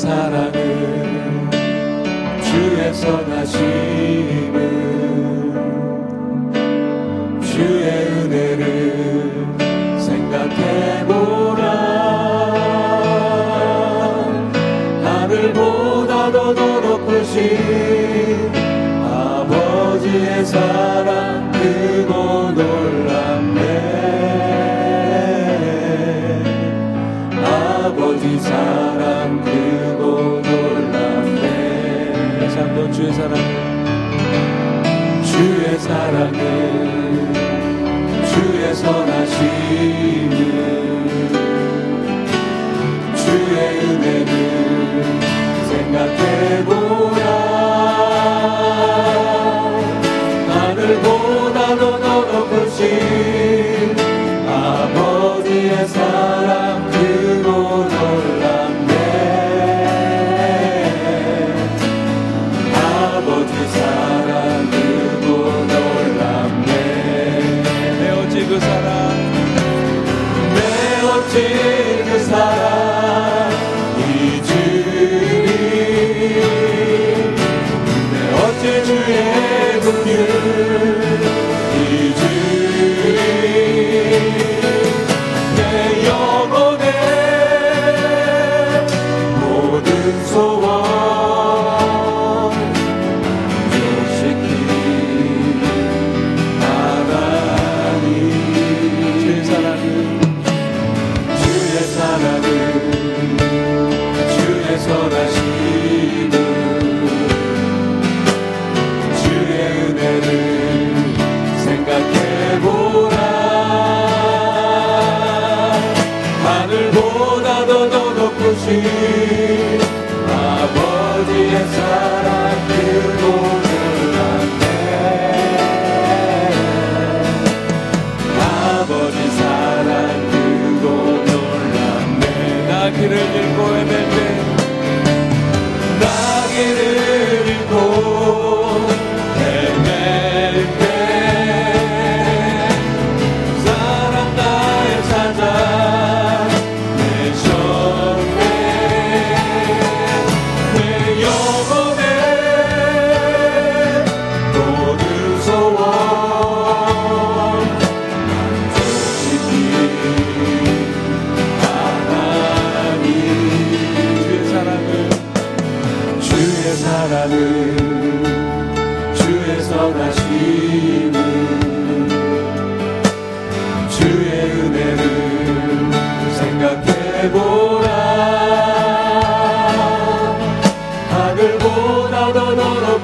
사랑을 주의 선하심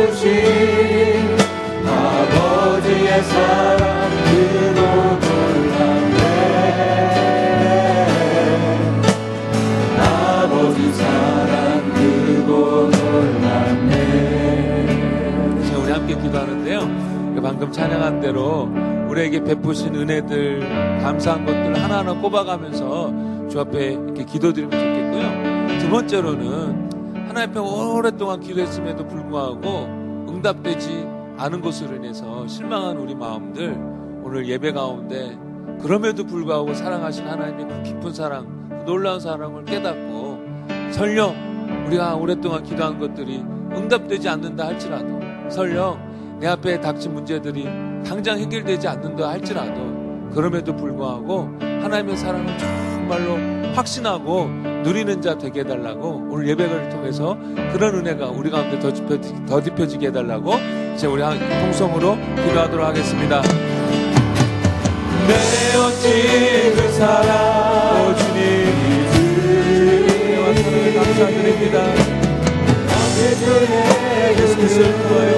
높으신 아버지의 사랑 크고 놀랍네 아버지 사랑 크고 놀랍네 자, 우리 함께 기도하는데요. 그 방금 찬양한 대로 우리에게 베푸신 은혜들, 감사한 것들 하나하나 꼽아가면서 주 앞에 이렇게 기도드리면 좋겠고요. 두 번째로는 하나님 앞에 오랫동안 기도했음에도 불구하고 응답되지 않은 것으로 인해서 실망한 우리 마음들 오늘 예배 가운데 그럼에도 불구하고 사랑하신 하나님의 그 깊은 사랑, 그 놀라운 사랑을 깨닫고 설령 우리가 오랫동안 기도한 것들이 응답되지 않는다 할지라도 설령 내 앞에 닥친 문제들이 당장 해결되지 않는다 할지라도 그럼에도 불구하고 하나님의 사랑을 정말로 확신하고 누리는 자 되게 해달라고 오늘 예배를 통해서 그런 은혜가 우리 가운데 더, 짚혀지, 더 짚혀지게 해달라고 이제 우리 한- 통성으로 기도하도록 하겠습니다. 내 어찌 그 사랑 오 주님 사랑을 감사드립니다. 예수 통하여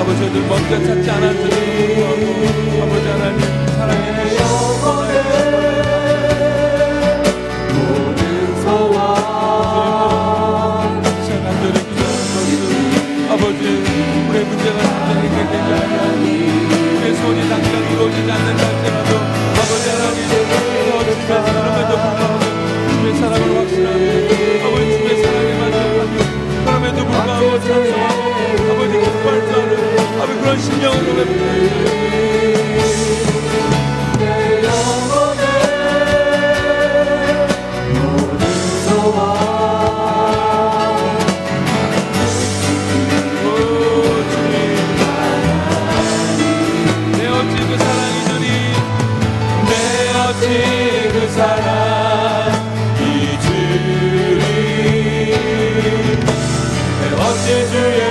아버지 오늘 먼저 찾지 않았더니 아버지 하나님 사랑해 모든 sister.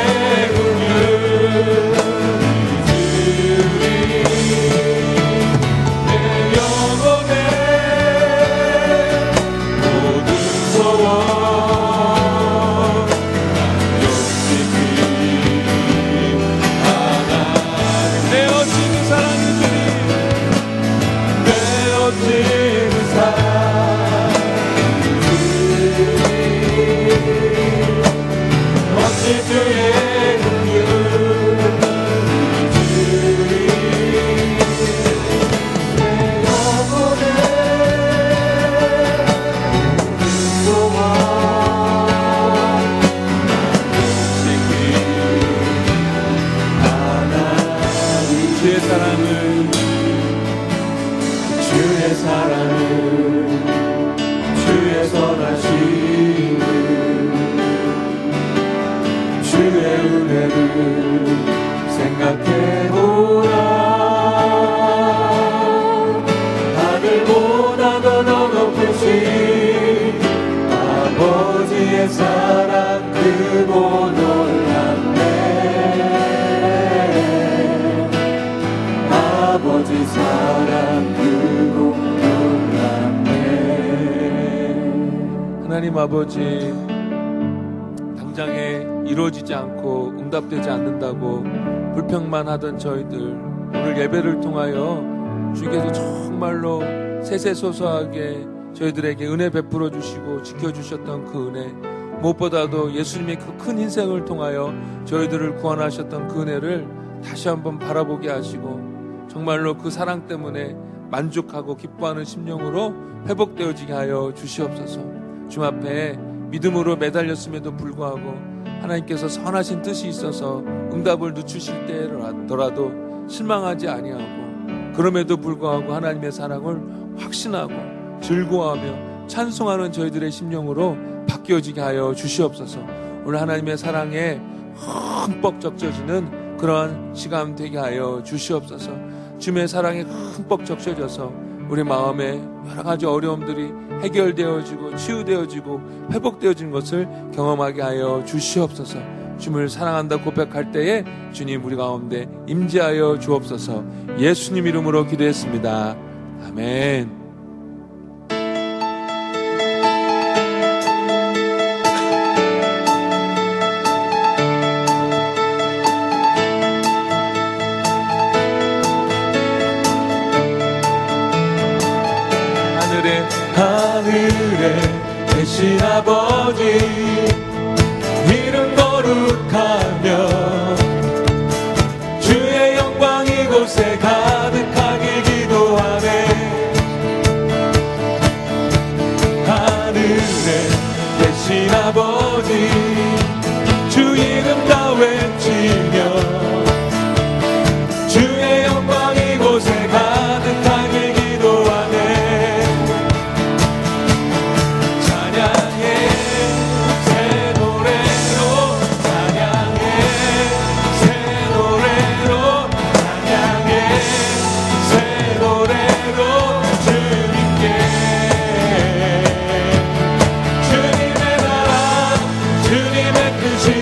당장에 이루어지지 않고 응답되지 않는다고 불평만 하던 저희들 오늘 예배를 통하여 주께서 정말로 세세소소하게 저희들에게 은혜 베풀어 주시고 지켜 주셨던 그 은혜 무엇보다도 예수님의 그큰 희생을 통하여 저희들을 구원하셨던 그 은혜를 다시 한번 바라보게 하시고 정말로 그 사랑 때문에 만족하고 기뻐하는 심령으로 회복되어지게 하여 주시옵소서. 주 앞에 믿음으로 매달렸음에도 불구하고 하나님께서 선하신 뜻이 있어서 응답을 늦추실 때라도 실망하지 아니하고 그럼에도 불구하고 하나님의 사랑을 확신하고 즐거워하며 찬송하는 저희들의 심령으로 바뀌어지게 하여 주시옵소서. 오늘 하나님의 사랑에 흠뻑 적셔지는 그러한 시간 되게 하여 주시옵소서. 주님의 사랑에 흠뻑 적셔져서 우리 마음에 여러 가지 어려움들이 해결되어지고 치유되어지고 회복되어진 것을 경험하게 하여 주시옵소서. 주님을 사랑한다 고백할 때에 주님 우리 가운데 임재하여 주옵소서. 예수님 이름으로 기도했습니다. 아멘. 주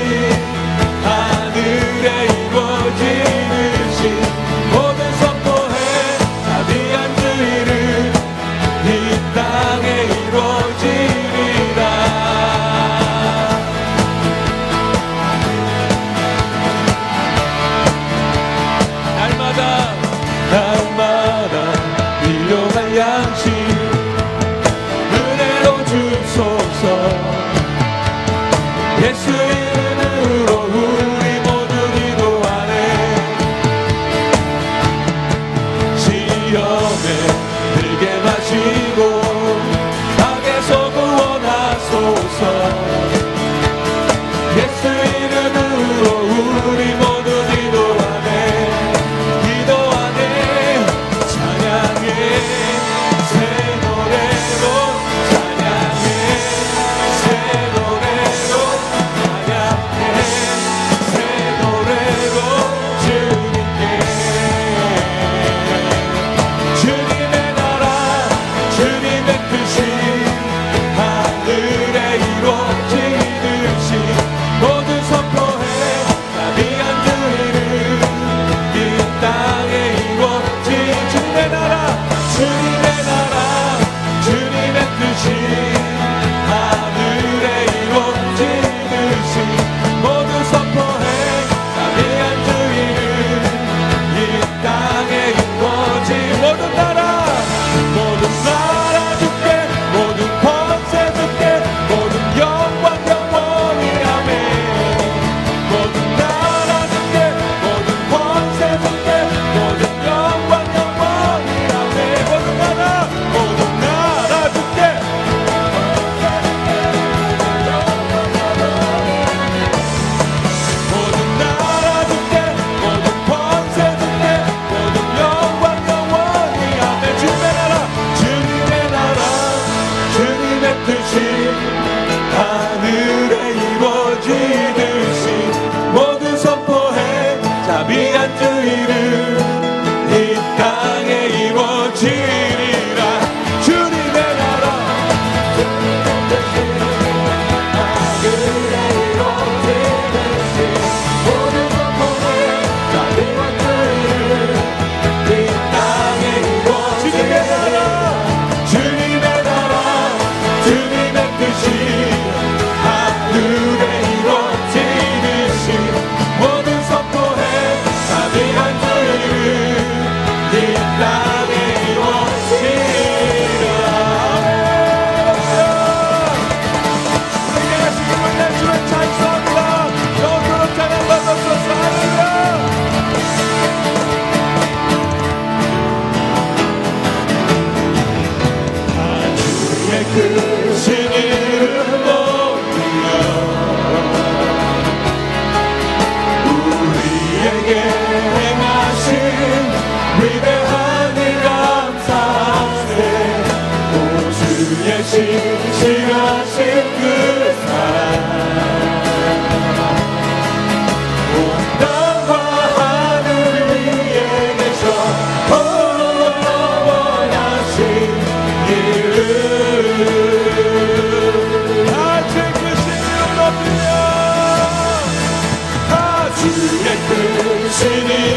singing.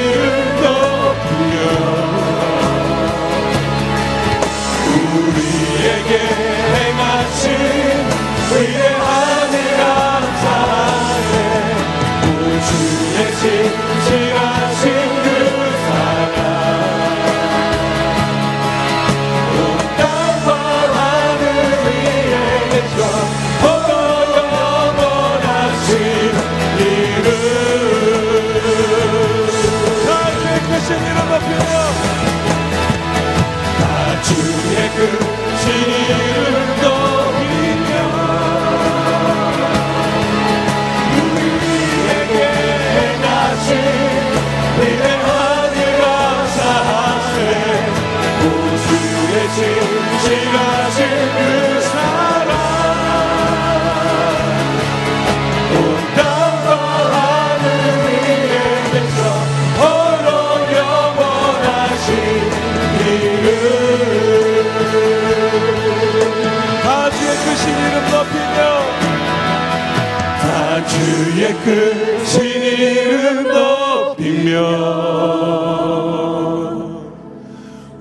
그 신이름 높이며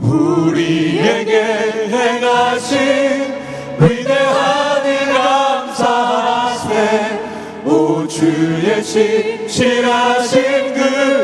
우리에게 행하신 위대한 일 감사하세. 우주의 신실하신 그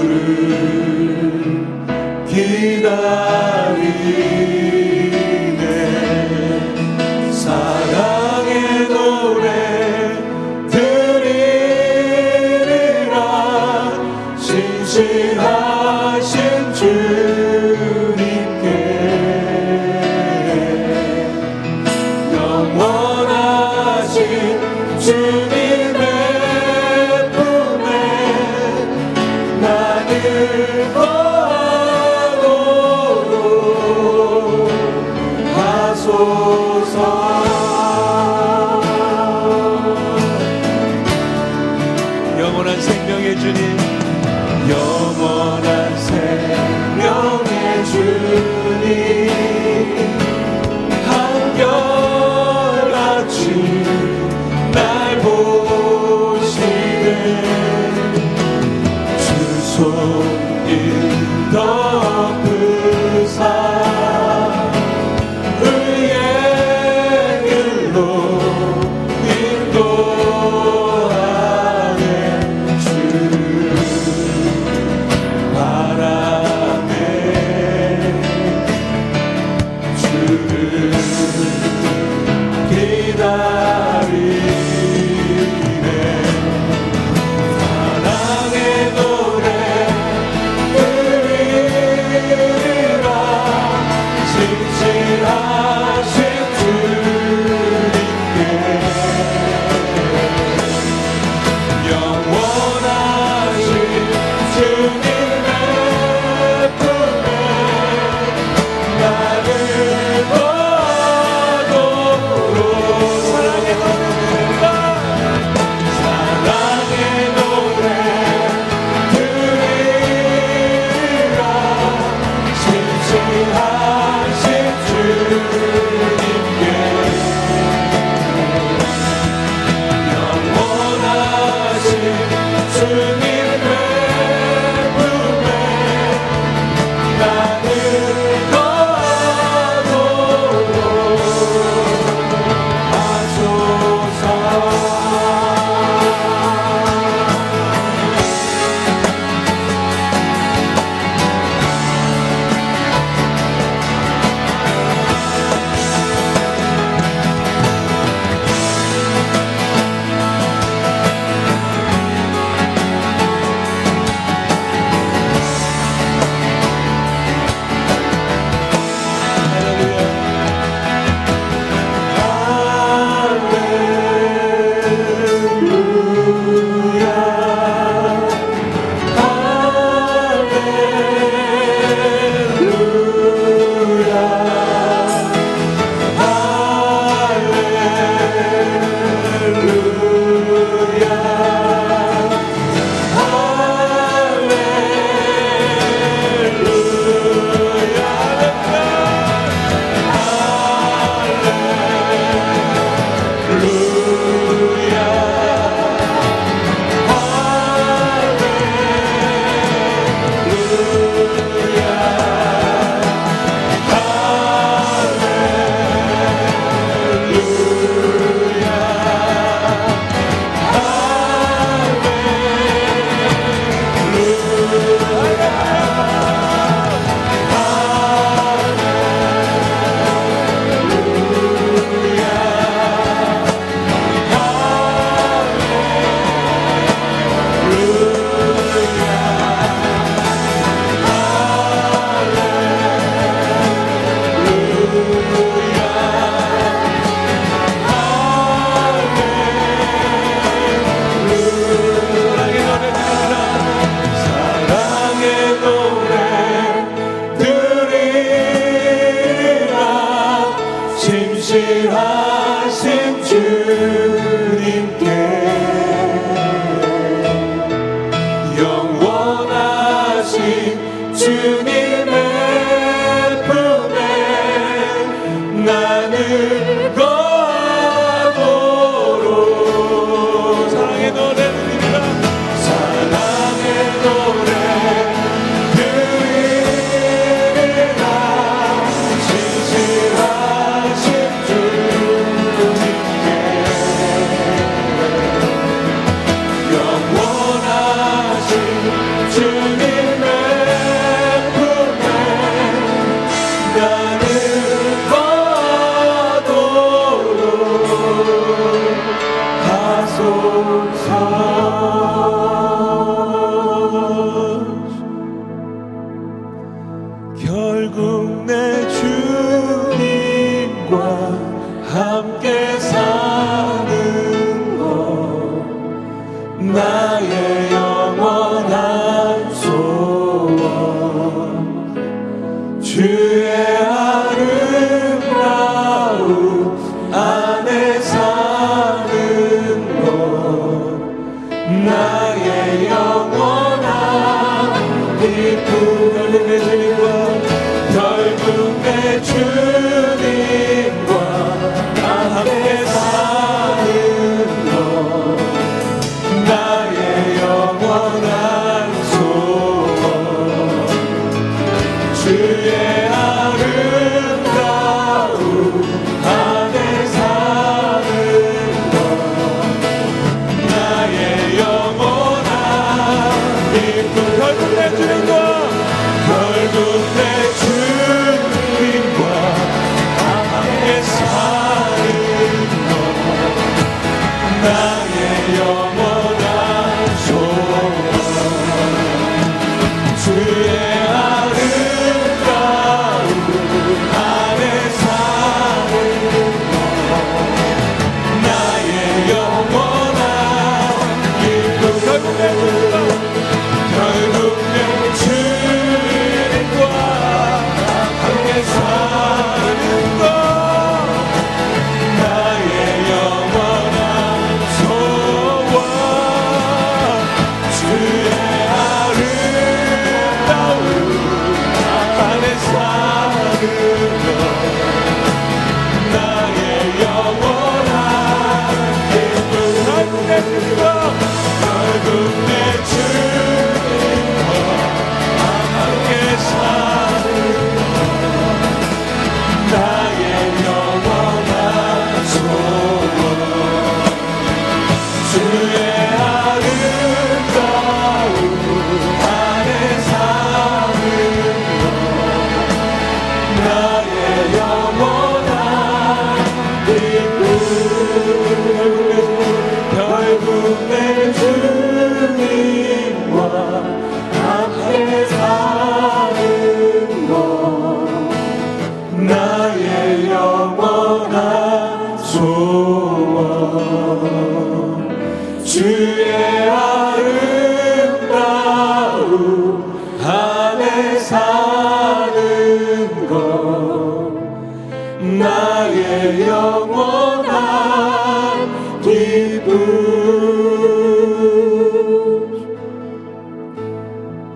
주를 기다리 주님 결국 내 주